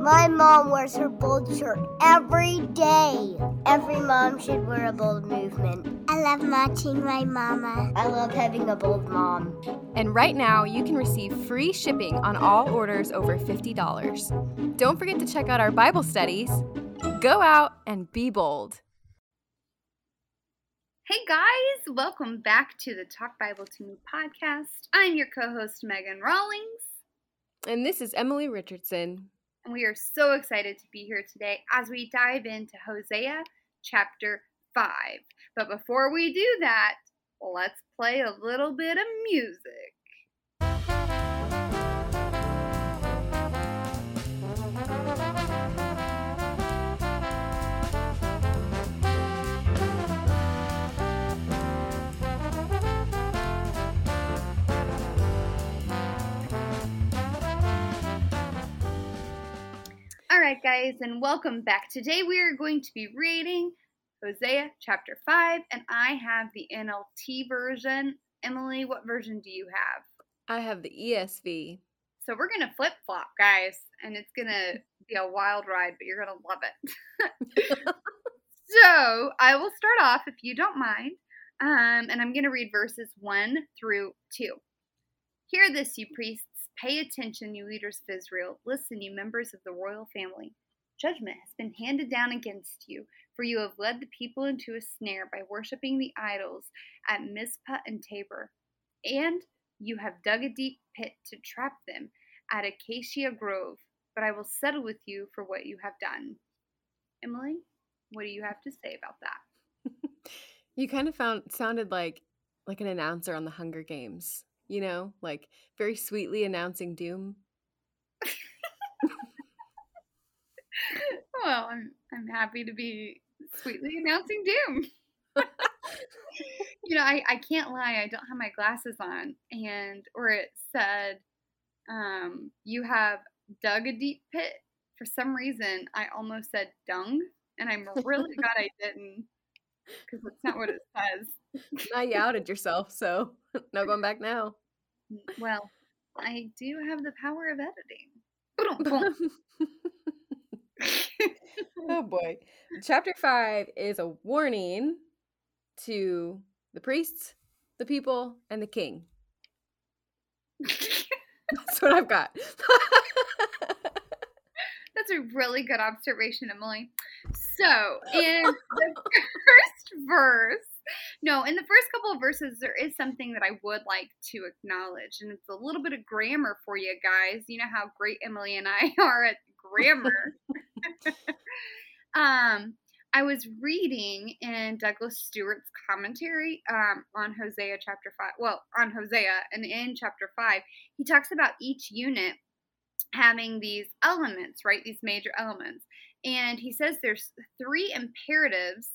My mom wears her bold shirt every day. Every mom should wear a bold movement. I love matching my mama. I love having a bold mom. And right now, you can receive free shipping on all orders over $50. Don't forget to check out our Bible studies. Go out and be bold. Hey guys, welcome back to the Talk Bible to Me podcast. I'm your co host, Megan Rawlings. And this is Emily Richardson. And we are so excited to be here today as we dive into Hosea chapter 5. But before we do that, let's play a little bit of music. All right, guys, and welcome back. Today we are going to be reading Hosea chapter 5, and I have the NLT version. Emily, what version do you have? I have the ESV. So we're going to flip flop, guys, and it's going to be a wild ride, but you're going to love it. so I will start off, if you don't mind, um, and I'm going to read verses 1 through 2. Hear this, you priests. Pay attention, you leaders of Israel. Listen, you members of the royal family. Judgment has been handed down against you, for you have led the people into a snare by worshiping the idols at Mizpah and Tabor. And you have dug a deep pit to trap them at Acacia Grove. But I will settle with you for what you have done. Emily, what do you have to say about that? you kind of found sounded like like an announcer on the Hunger Games you know, like very sweetly announcing doom. well, I'm I'm happy to be sweetly announcing doom. you know, I, I can't lie, I don't have my glasses on and or it said um you have dug a deep pit. For some reason I almost said dung and I'm really glad I didn't because that's not what it says. now you outed yourself, so no going back now. Well, I do have the power of editing. oh boy. Chapter 5 is a warning to the priests, the people, and the king. That's what I've got. That's a really good observation, Emily. So, in the first verse, no, in the first couple of verses, there is something that I would like to acknowledge, and it's a little bit of grammar for you guys. You know how great Emily and I are at grammar. um, I was reading in Douglas Stuart's commentary um, on Hosea chapter 5. Well, on Hosea, and in chapter 5, he talks about each unit having these elements, right? These major elements. And he says there's three imperatives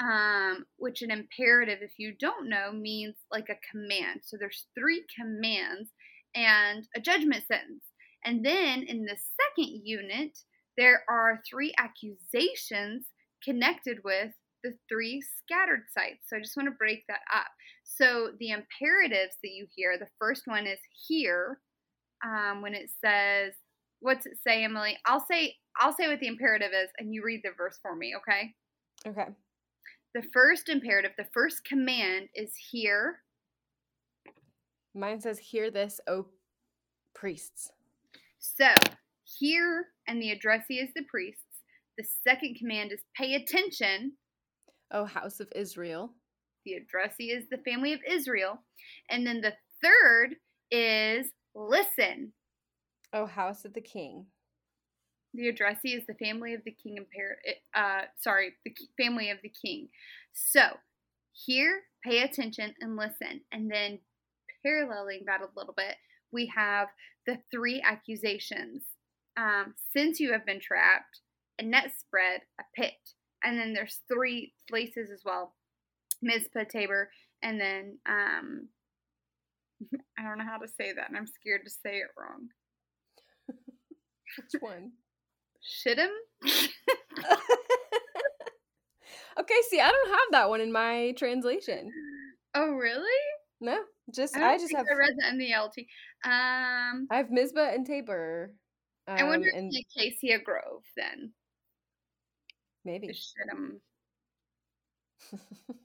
um, which an imperative, if you don't know, means like a command. So there's three commands and a judgment sentence. And then in the second unit, there are three accusations connected with the three scattered sites. So I just want to break that up. So the imperatives that you hear, the first one is here. Um, when it says, what's it say, Emily? I'll say I'll say what the imperative is, and you read the verse for me, okay? Okay. The first imperative, the first command is hear. Mine says, Hear this, O priests. So, hear, and the addressee is the priests. The second command is pay attention. O house of Israel. The addressee is the family of Israel. And then the third is listen. O house of the king. The addressee is the family of the king imperative. Uh, sorry, the family of the king. So here, pay attention and listen. And then paralleling that a little bit, we have the three accusations. Um, since you have been trapped, a net spread, a pit, and then there's three places as well: Mizpah, Tabor, and then um, I don't know how to say that, and I'm scared to say it wrong. Which one? Shittim? okay, see, I don't have that one in my translation. Oh, really? No, just I, I, just have. I read that in the LT. Um, I have Mizpah and Tabor. Um, I wonder and if he Acacia Grove then. maybe. Shittim.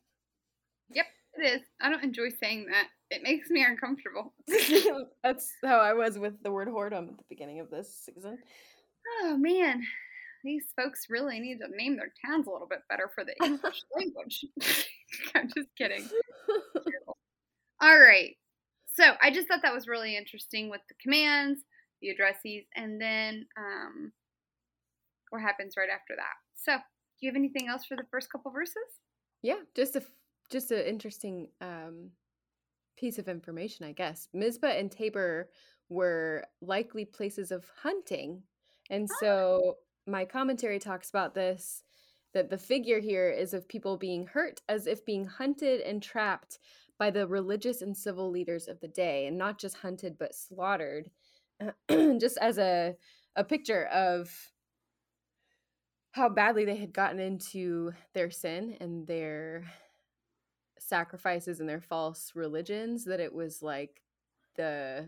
Yep, it is. I don't enjoy saying that. It makes me uncomfortable. That's how I was with the word whoredom at the beginning of this season. Oh man, these folks really need to name their towns a little bit better for the English language. I'm just kidding. All right. So I just thought that was really interesting with the commands, the addressees, and then um, what happens right after that. So, do you have anything else for the first couple verses? Yeah, just a just an interesting um, piece of information, I guess. Mizpah and Tabor were likely places of hunting, and ah. so my commentary talks about this that the figure here is of people being hurt as if being hunted and trapped by the religious and civil leaders of the day, and not just hunted but slaughtered, just as a a picture of how badly they had gotten into their sin and their sacrifices and their false religions that it was like the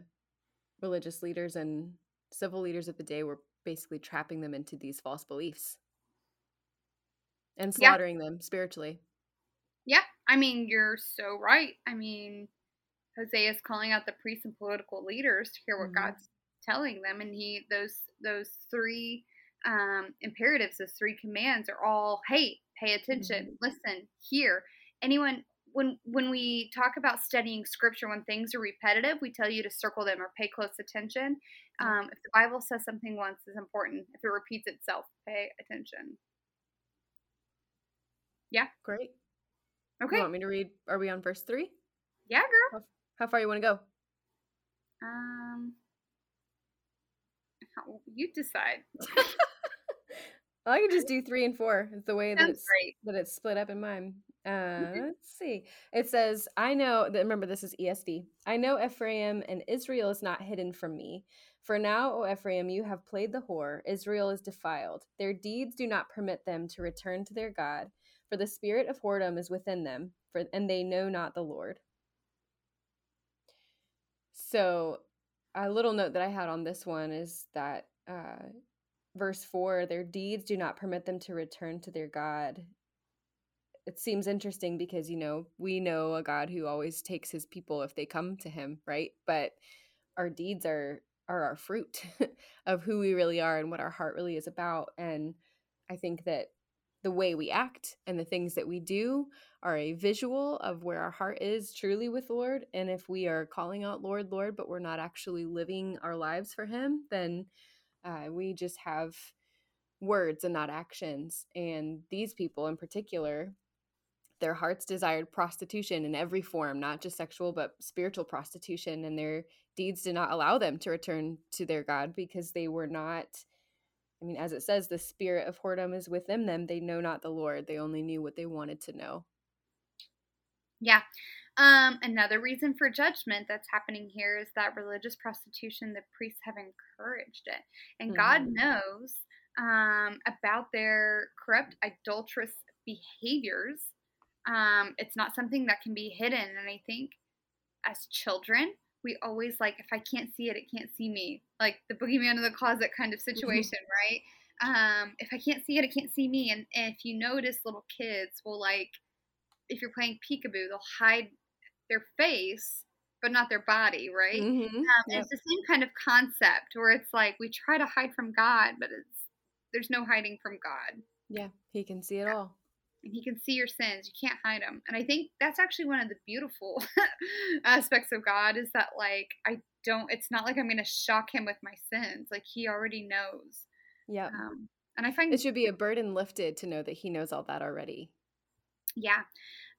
religious leaders and civil leaders of the day were basically trapping them into these false beliefs and Yeah. slaughtering them spiritually. Yeah, I mean, you're so right. I mean, Hosea is calling out the priests and political leaders to hear what Mhm. God's telling them, and he those those three um, imperatives, those three commands are all: hey, pay attention, listen, hear. Anyone when when we talk about studying scripture, when things are repetitive, we tell you to circle them or pay close attention. Um, if the Bible says something once, is important. If it repeats itself, pay attention. Yeah. Great. Okay, You want me to read? Are we on verse three? yeah, girl. How far you want to go? Um, how, you decide. I can just do three and four. It's the way that it's that it's split up in mine. Uh, let's see. It says, "I know that. Remember, this is ESV. I know Ephraim and Israel is not hidden from me. For now, O Ephraim, you have played the whore. Israel is defiled. Their deeds do not permit them to return to their God. For the spirit of whoredom is within them. For and they know not the Lord." So, a little note that I had on this one is that. Uh, verse 4 their deeds do not permit them to return to their god it seems interesting because you know we know a god who always takes his people if they come to him right but our deeds are are our fruit of who we really are and what our heart really is about and i think that the way we act and the things that we do are a visual of where our heart is truly with the lord and if we are calling out lord lord but we're not actually living our lives for him then uh, we just have words and not actions. And these people in particular, their hearts desired prostitution in every form, not just sexual, but spiritual prostitution. And their deeds did not allow them to return to their God because they were not. I mean, as it says, the spirit of whoredom is within them. They know not the Lord. They only knew what they wanted to know. Yeah. Um, another reason for judgment that's happening here is that religious prostitution, the priests have encouraged it. And God Mhm. knows um, about their corrupt, adulterous behaviors. Um, it's not something that can be hidden. And I think as children, we always like, if I can't see it, it can't see me. Like the boogeyman in the closet kind of situation, right? Um, if I can't see it, it can't see me. And, and if you notice, little kids will like, if you're playing peekaboo, they'll hide their face, but not their body, right? Mhm. Um, Yep. It's the same kind of concept where it's like we try to hide from God, but it's there's no hiding from God, Yeah, he can see it all. And He can see your sins. You can't hide them, and I think that's actually one of the beautiful aspects of God is that like I don't. It's not like I'm going to shock Him with my sins. Like He already knows. Yeah. Um, and I find It should be a burden lifted to know that he knows all that already. Yeah.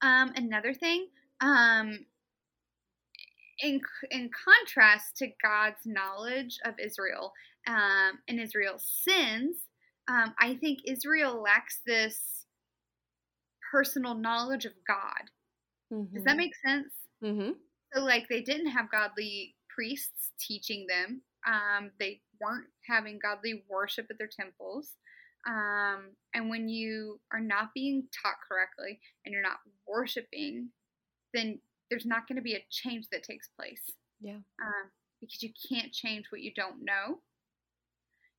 Um, another thing, um, in in contrast to God's knowledge of Israel um, and Israel's sins, um, I think Israel lacks this personal knowledge of God. Does that make sense? Mm-hmm. So, like, they didn't have godly priests teaching them. Um, they weren't having godly worship at their temples. Um, and when you are not being taught correctly and you're not worshiping, then there's not going to be a change that takes place Yeah. um, because you can't change what you don't know.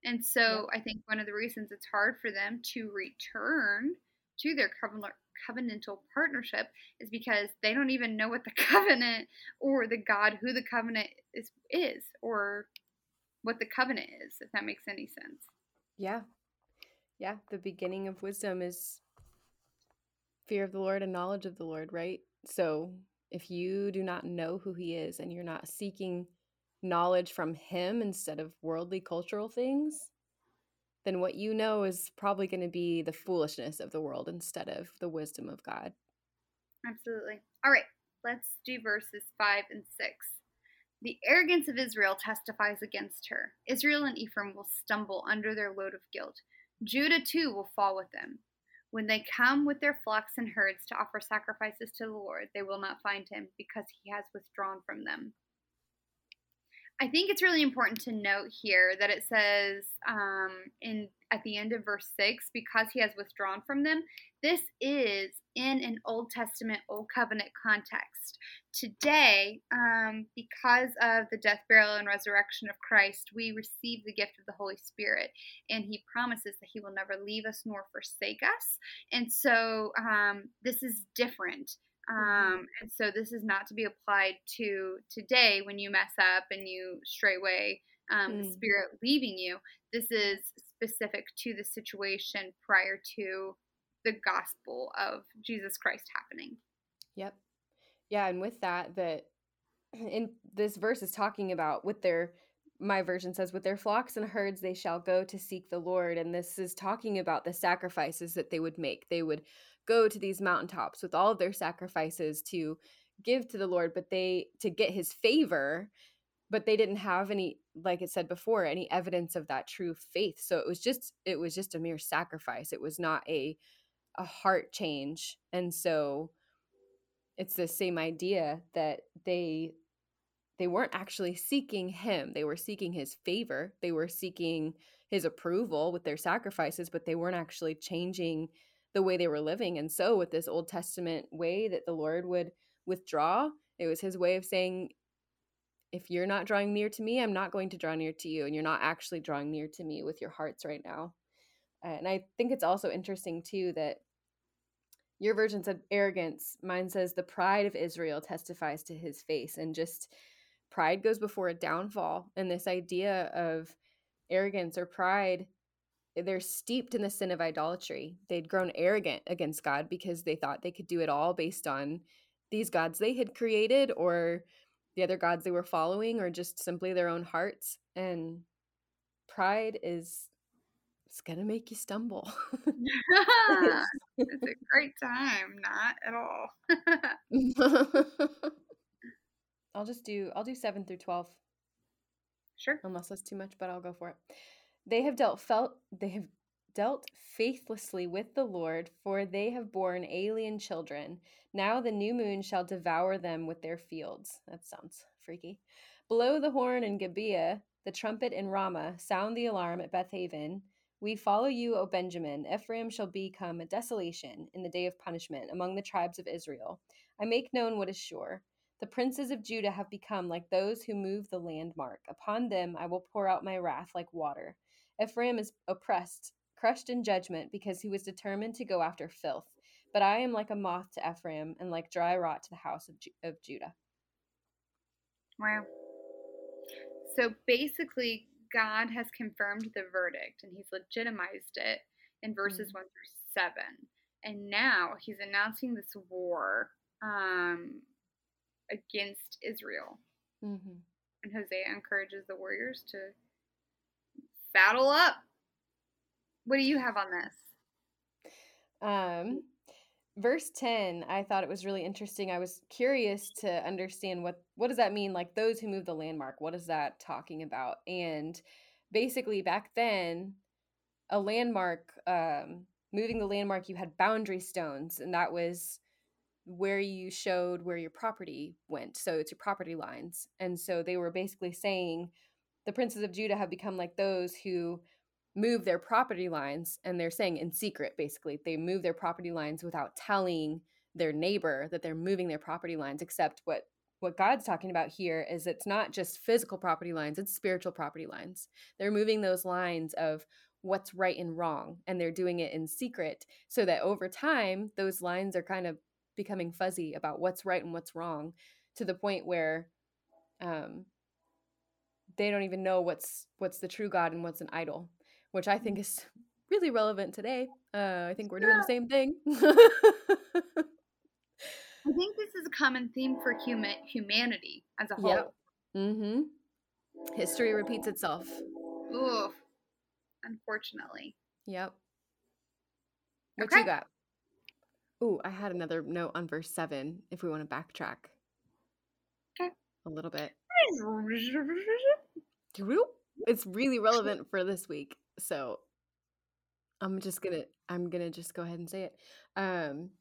And so I think one of the reasons it's hard for them to return to their covenant covenantal partnership is because they don't even know what the covenant or the God who the covenant is is or what the covenant is, if that makes any sense. Yeah. Yeah. The beginning of wisdom is fear of the Lord and knowledge of the Lord, right? So if you do not know who he is and you're not seeking knowledge from him instead of worldly cultural things, then what you know is probably going to be the foolishness of the world instead of the wisdom of God. Absolutely. All right, let's do verses 5 and 6. The arrogance of Israel testifies against her. Israel and Ephraim will stumble under their load of guilt. Judah too will fall with them. When they come with their flocks and herds to offer sacrifices to the Lord, they will not find him because he has withdrawn from them. I think it's really important to note here that it says um, in at the end of verse six, because he has withdrawn from them. This is in an Old Testament, Old Covenant context. Today, um, because of the death, burial, and resurrection of Christ, we receive the gift of the Holy Spirit, and He promises that He will never leave us nor forsake us. And so, um, this is different. Mm-hmm. Um, and so this is not to be applied to today when you mess up and you stray away, um, mm. the spirit leaving you. This is specific to the situation prior to the gospel of Jesus Christ happening. Yep. Yeah, and with that, that in this verse is talking about with their my version says with their flocks and herds they shall go to seek the lord and this is talking about the sacrifices that they would make they would go to these mountaintops with all of their sacrifices to give to the Lord, but they to get his favor, but they didn't have any like it said before any evidence of that true faith. So it was just it was just a mere sacrifice. It was not a a heart change. And so it's the same idea that they they weren't actually seeking him. They were seeking his favor. They were seeking his approval with their sacrifices, but they weren't actually changing the way they were living. And so, with this Old Testament way that the Lord would withdraw, it was his way of saying, if you're not drawing near to me, I'm not going to draw near to you. And you're not actually drawing near to me with your hearts right now. And I think it's also interesting, too, that your version said arrogance. Mine says the pride of Israel testifies to his face. And just pride goes before a downfall. And this idea of arrogance or pride they're steeped in the sin of idolatry. They'd grown arrogant against God because they thought they could do it all based on these gods they had created or the other gods they were following or just simply their own hearts. And pride is it's gonna make you stumble. it's a great time, not at all. I'll just do I'll do seven through twelve. Sure. Unless that's too much, but I'll go for it. They have dealt felt they have dealt faithlessly with the Lord, for they have borne alien children. Now the new moon shall devour them with their fields. That sounds freaky. Blow the horn in Gibeah, the trumpet in Ramah, sound the alarm at Bethaven. We follow you, O Benjamin. Ephraim shall become a desolation in the day of punishment among the tribes of Israel. I make known what is sure. The princes of Judah have become like those who move the landmark. Upon them I will pour out my wrath like water. Ephraim is oppressed, crushed in judgment, because he was determined to go after filth. But I am like a moth to Ephraim, and like dry rot to the house of, Ju- of Judah. Wow. So basically, God has confirmed the verdict and he's legitimized it in verses mm-hmm. 1 through 7. And now he's announcing this war um, against Israel. Mm-hmm. And Hosea encourages the warriors to Battle up. What do you have on this? Um, verse 10 i thought it was really interesting. I was curious to understand what what does that mean? Like those who move the landmark what is that talking about? And basically back then a landmark um moving the landmark you had boundary stones and that was where you showed where your property went. So it's your property lines. And so they were basically saying the princes of Judah have become like those who move their property lines and they're saying in secret basically they move their property lines without telling their neighbor that they're moving their property lines except what what God's talking about here is it's not just physical property lines, it's spiritual property lines. They're moving those lines of what's right and wrong, and they're doing it in secret so that over time, those lines are kind of becoming fuzzy about what's right and what's wrong to the point where um, they don't even know what's what's the true God and what's an idol, which I think is really relevant today. Uh, I think we're doing the same thing. I think this is a common theme for human humanity as a whole. Yep. Mm-hmm. History repeats itself. Ooh, unfortunately. Yep. What okay. you got? Ooh, I had another note on verse seven. If we want to backtrack. Okay. A little bit. It's really relevant for this week, so I'm just gonna I'm gonna just go ahead and say it. Um,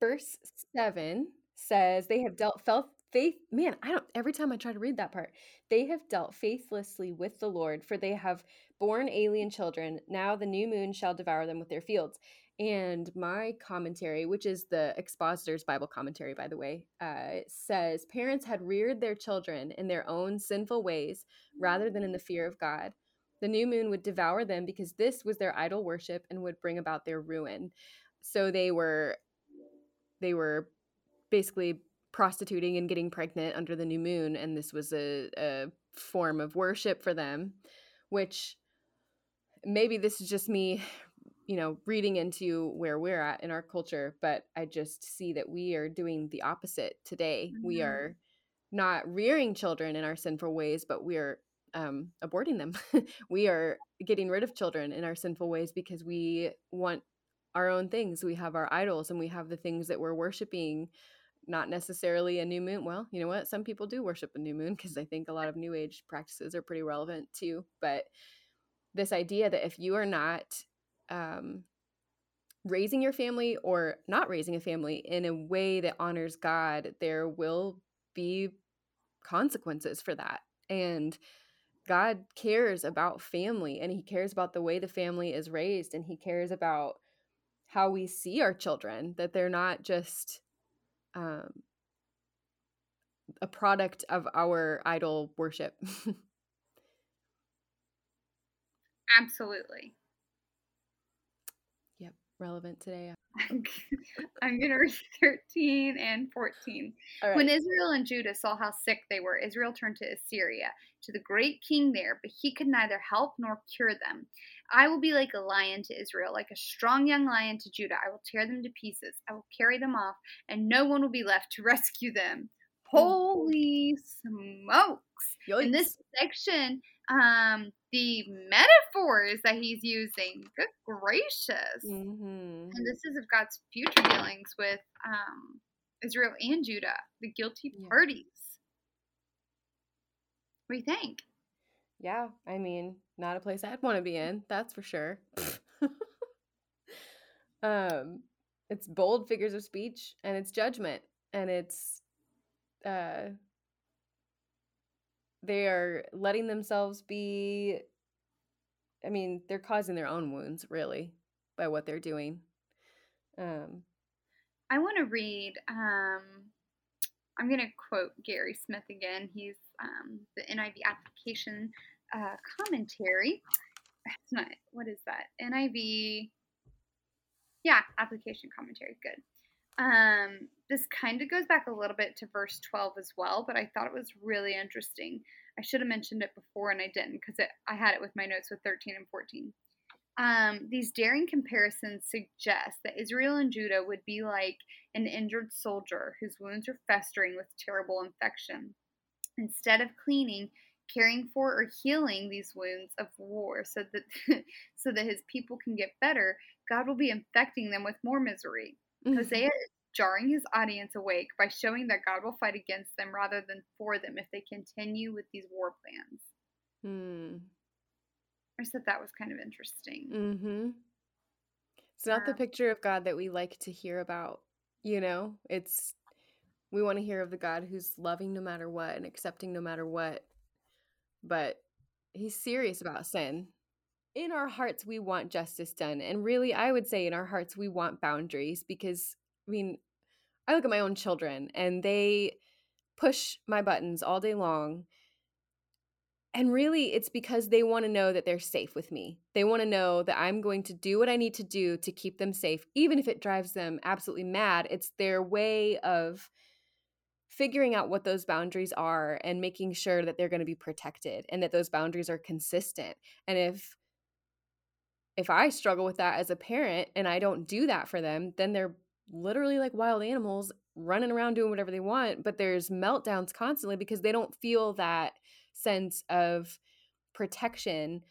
verse 7 says they have dealt felt faith man i don't every time i try to read that part they have dealt faithlessly with the lord for they have born alien children. Now the new moon shall devour them with their fields and my commentary which is the expositor's bible commentary by the way uh, says parents had reared their children in their own sinful ways rather than in the fear of god. The new moon would devour them because this was their idol worship and would bring about their ruin. So they were they were basically prostituting and getting pregnant under the new moon and this was a, a form of worship for them which maybe this is just me you know reading into where we're at in our culture but i just see that we are doing the opposite today mm-hmm. we are not rearing children in our sinful ways but we are um, aborting them we are getting rid of children in our sinful ways because we want our own things. We have our idols and we have the things that we're worshiping, not necessarily a new moon. Well, you know what? Some people do worship a new moon because I think a lot of new age practices are pretty relevant too. But this idea that if you are not um, raising your family or not raising a family in a way that honors God, there will be consequences for that. And God cares about family and he cares about the way the family is raised and he cares about how we see our children that they're not just um, a product of our idol worship absolutely relevant today I'm going to read 13 and 14. Right. When Israel and Judah saw how sick they were, Israel turned to Assyria, to the great king there, but he could neither help nor cure them. I will be like a lion to Israel, like a strong young lion to Judah. I will tear them to pieces. I will carry them off, and no one will be left to rescue them. Holy smokes! Yikes. In this section, um, the metaphors that he's using. Good gracious! Mm-hmm. And this is of God's future dealings with um, Israel and Judah, the guilty yeah. parties. What do you think? Yeah, I mean, not a place I'd want to be in, that's for sure. um, it's bold figures of speech and it's judgment and it's uh they are letting themselves be I mean, they're causing their own wounds really by what they're doing. Um I want to read um I'm going to quote Gary Smith again. He's um, the NIV application uh, commentary. It's not, what is that? NIV, yeah, application commentary. Good. Um, this kind of goes back a little bit to verse 12 as well, but I thought it was really interesting. I should have mentioned it before and I didn't because I had it with my notes with 13 and 14. Um, these daring comparisons suggest that Israel and Judah would be like an injured soldier whose wounds are festering with terrible infection. Instead of cleaning, caring for, or healing these wounds of war so that so that his people can get better, God will be infecting them with more misery. Mm-hmm. Hosea is jarring his audience awake by showing that God will fight against them rather than for them if they continue with these war plans. Hmm. I said that was kind of interesting. Mm-hmm. It's not the picture of God that we like to hear about, you know? It's we want to hear of the God who's loving no matter what and accepting no matter what. But he's serious about sin. In our hearts, we want justice done. And really, I would say in our hearts, we want boundaries because, I mean, I look at my own children and they push my buttons all day long. And really, it's because they want to know that they're safe with me. They want to know that I'm going to do what I need to do to keep them safe, even if it drives them absolutely mad. It's their way of figuring out what those boundaries are and making sure that they're going to be protected and that those boundaries are consistent. And if if I struggle with that as a parent and I don't do that for them, then they're literally like wild animals running around doing whatever they want, but there's meltdowns constantly because they don't feel that sense of protection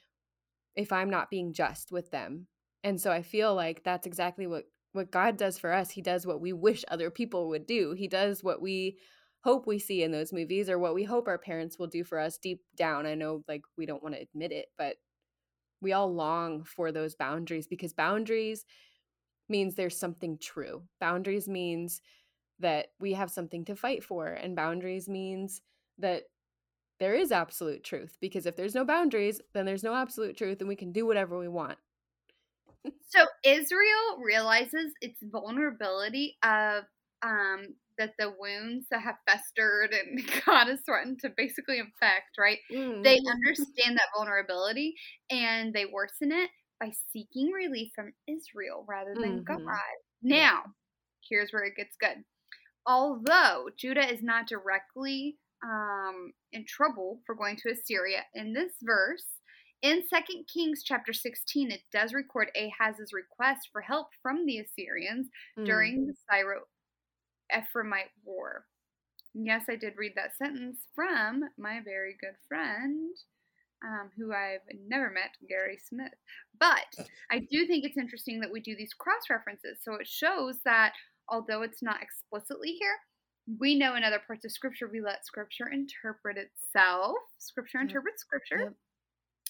if I'm not being just with them. And so I feel like that's exactly what what God does for us. He does what we wish other people would do. He does what we hope we see in those movies or what we hope our parents will do for us deep down. I know like we don't want to admit it, but we all long for those boundaries because boundaries means there's something true. Boundaries means that we have something to fight for and boundaries means that there is absolute truth because if there's no boundaries, then there's no absolute truth and we can do whatever we want. so Israel realizes its vulnerability of um that the wounds that have festered and God has threatened to basically infect, right? Mm-hmm. They understand that vulnerability and they worsen it by seeking relief from Israel rather than mm-hmm. God. Now, here's where it gets good. Although Judah is not directly um, in trouble for going to Assyria in this verse, in 2 Kings chapter 16, it does record Ahaz's request for help from the Assyrians mm. during the Syro Ephraimite war. Yes, I did read that sentence from my very good friend, um, who I've never met, Gary Smith. But I do think it's interesting that we do these cross references. So it shows that although it's not explicitly here, we know in other parts of Scripture we let Scripture interpret itself. Scripture yep. interprets Scripture.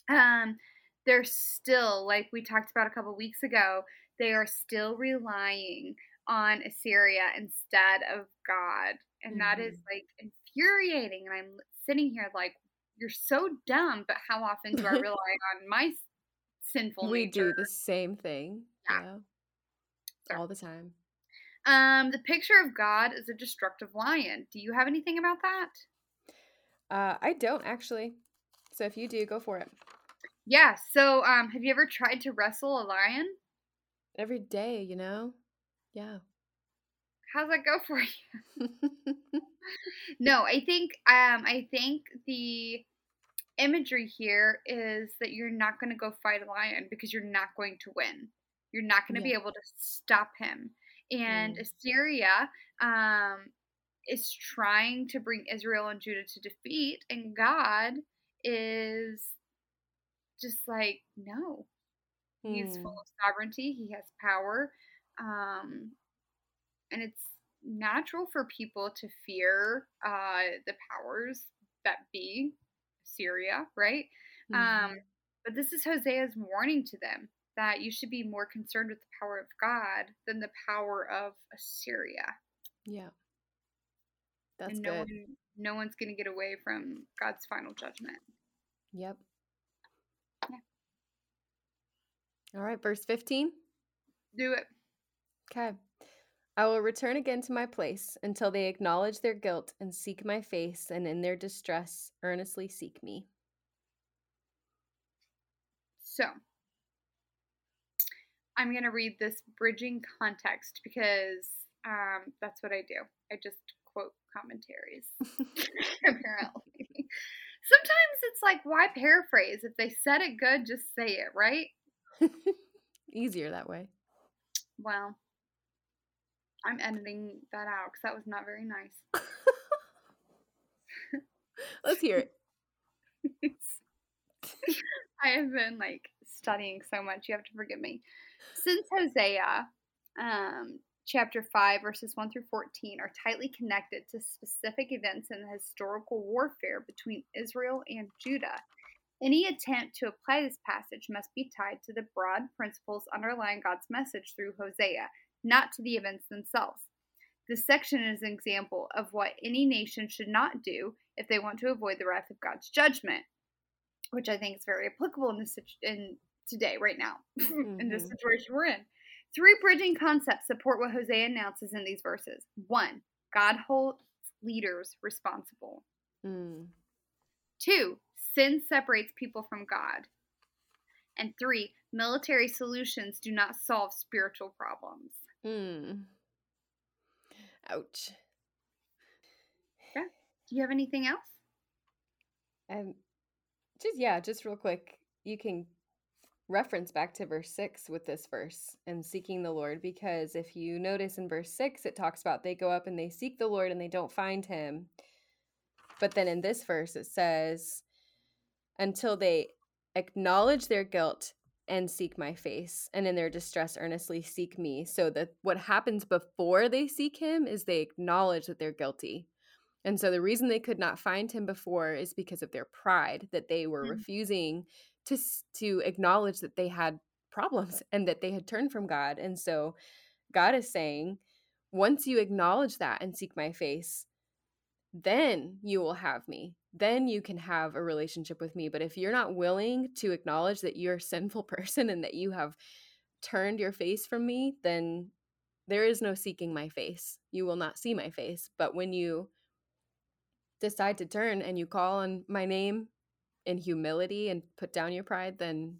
Yep. Um, they're still, like we talked about a couple weeks ago, they are still relying on Assyria instead of God. And mm-hmm. that is mm-hmm. like infuriating. And I'm sitting here like, you're so dumb, but how often do I rely on my sinful We nature? do the same thing. Yeah. yeah. All the time. Um, the picture of God is a destructive lion. Do you have anything about that? Uh, I don't actually. So if you do, go for it. Yeah. So, um, have you ever tried to wrestle a lion? Every day, you know. Yeah. How's that go for you? no, I think um I think the imagery here is that you're not going to go fight a lion because you're not going to win. You're not going to yeah. be able to stop him. And mm. Assyria um is trying to bring Israel and Judah to defeat and God is just like no. Mm. He's full mm. of sovereignty, he has power. Um, and it's natural for people to fear uh, the powers that be, Syria, right? Mm-hmm. Um, but this is Hosea's warning to them that you should be more concerned with the power of God than the power of Assyria. Yeah. That's and no good. One, no one's going to get away from God's final judgment. Yep. Yeah. All right, verse 15. Do it. Okay. I will return again to my place until they acknowledge their guilt and seek my face, and in their distress earnestly seek me. So, I'm going to read this bridging context because um, that's what I do. I just quote commentaries, apparently. Sometimes it's like, why paraphrase? If they said it good, just say it, right? Easier that way. Well, I'm editing that out because that was not very nice. Let's hear it. I have been like studying so much. You have to forgive me. Since Hosea, um, chapter 5, verses 1 through 14, are tightly connected to specific events in the historical warfare between Israel and Judah, any attempt to apply this passage must be tied to the broad principles underlying God's message through Hosea not to the events themselves. This section is an example of what any nation should not do if they want to avoid the wrath of God's judgment, which I think is very applicable in this in today, right now, mm-hmm. in this mm-hmm. situation we're in. Three bridging concepts support what Hosea announces in these verses. One, God holds leaders responsible. Mm. Two, sin separates people from God. And three, military solutions do not solve spiritual problems. Mm. Ouch. Yeah. Do you have anything else? Um, just yeah, just real quick, you can reference back to verse six with this verse and seeking the Lord because if you notice in verse six, it talks about they go up and they seek the Lord and they don't find Him. But then in this verse, it says, until they acknowledge their guilt and seek my face and in their distress earnestly seek me so that what happens before they seek him is they acknowledge that they're guilty and so the reason they could not find him before is because of their pride that they were Mhm. refusing to to acknowledge that they had problems and that they had turned from God. And so God is saying, once you acknowledge that and seek my face, then you will have me. Then you can have a relationship with me. But if you're not willing to acknowledge that you're a sinful person and that you have turned your face from me, then there is no seeking my face. You will not see my face. But when you decide to turn and you call on my name in humility and put down your pride, then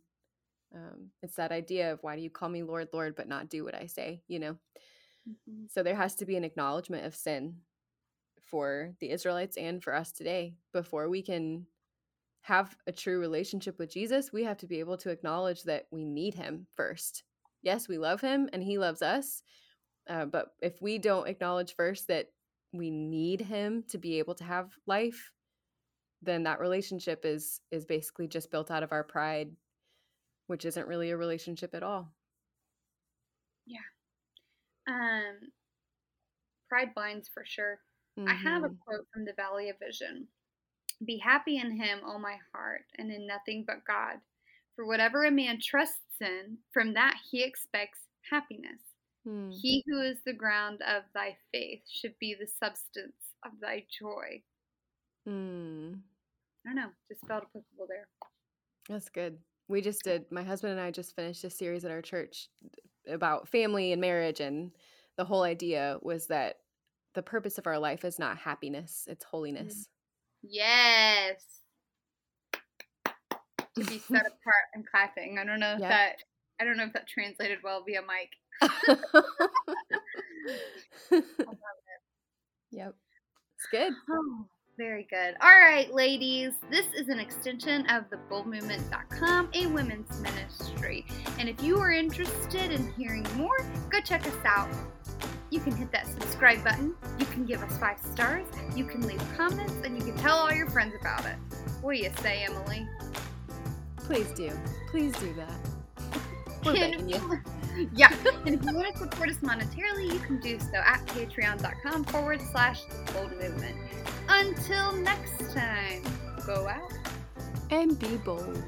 um, it's that idea of why do you call me Lord, Lord, but not do what I say, you know? So there has to be an acknowledgement of sin for the Israelites and for us today before we can have a true relationship with Jesus. We have to be able to acknowledge that we need him first. Yes, we love him and he loves us. Uh, but if we don't acknowledge first that we need him to be able to have life, then that relationship is is basically just built out of our pride, which isn't really a relationship at all. Yeah. Um, pride blinds for sure. I have a Mhm. quote from the Valley of Vision Be happy in him, O my heart, and in nothing but God. For whatever a man trusts in, from that he expects happiness. Hmm. He who is the ground of thy faith should be the substance of thy joy. Hmm. I don't know, just felt applicable there. That's good. We just did, my husband and I just finished a series at our church about family and marriage. And the whole idea was that the purpose of our life is not happiness, it's mm-hmm. holiness. Yes. To be set apart and clapping. I don't know if Yep. that I don't know if that translated well via mic. yep. It's good. Oh, very good. All right, ladies. This is an extension of the boldmovement.com, a women's ministry. And if you are interested in hearing more, go check us out. You can hit that subscribe button. You can give us five stars. You can leave comments, and you can tell all your friends about it. What do you say, Emily? Please do. Please do that. We're begging you. you- yeah. And if you want to support us monetarily, you can do so at patreon.com forward slash the bold movement. Until next time, go out. And be bold.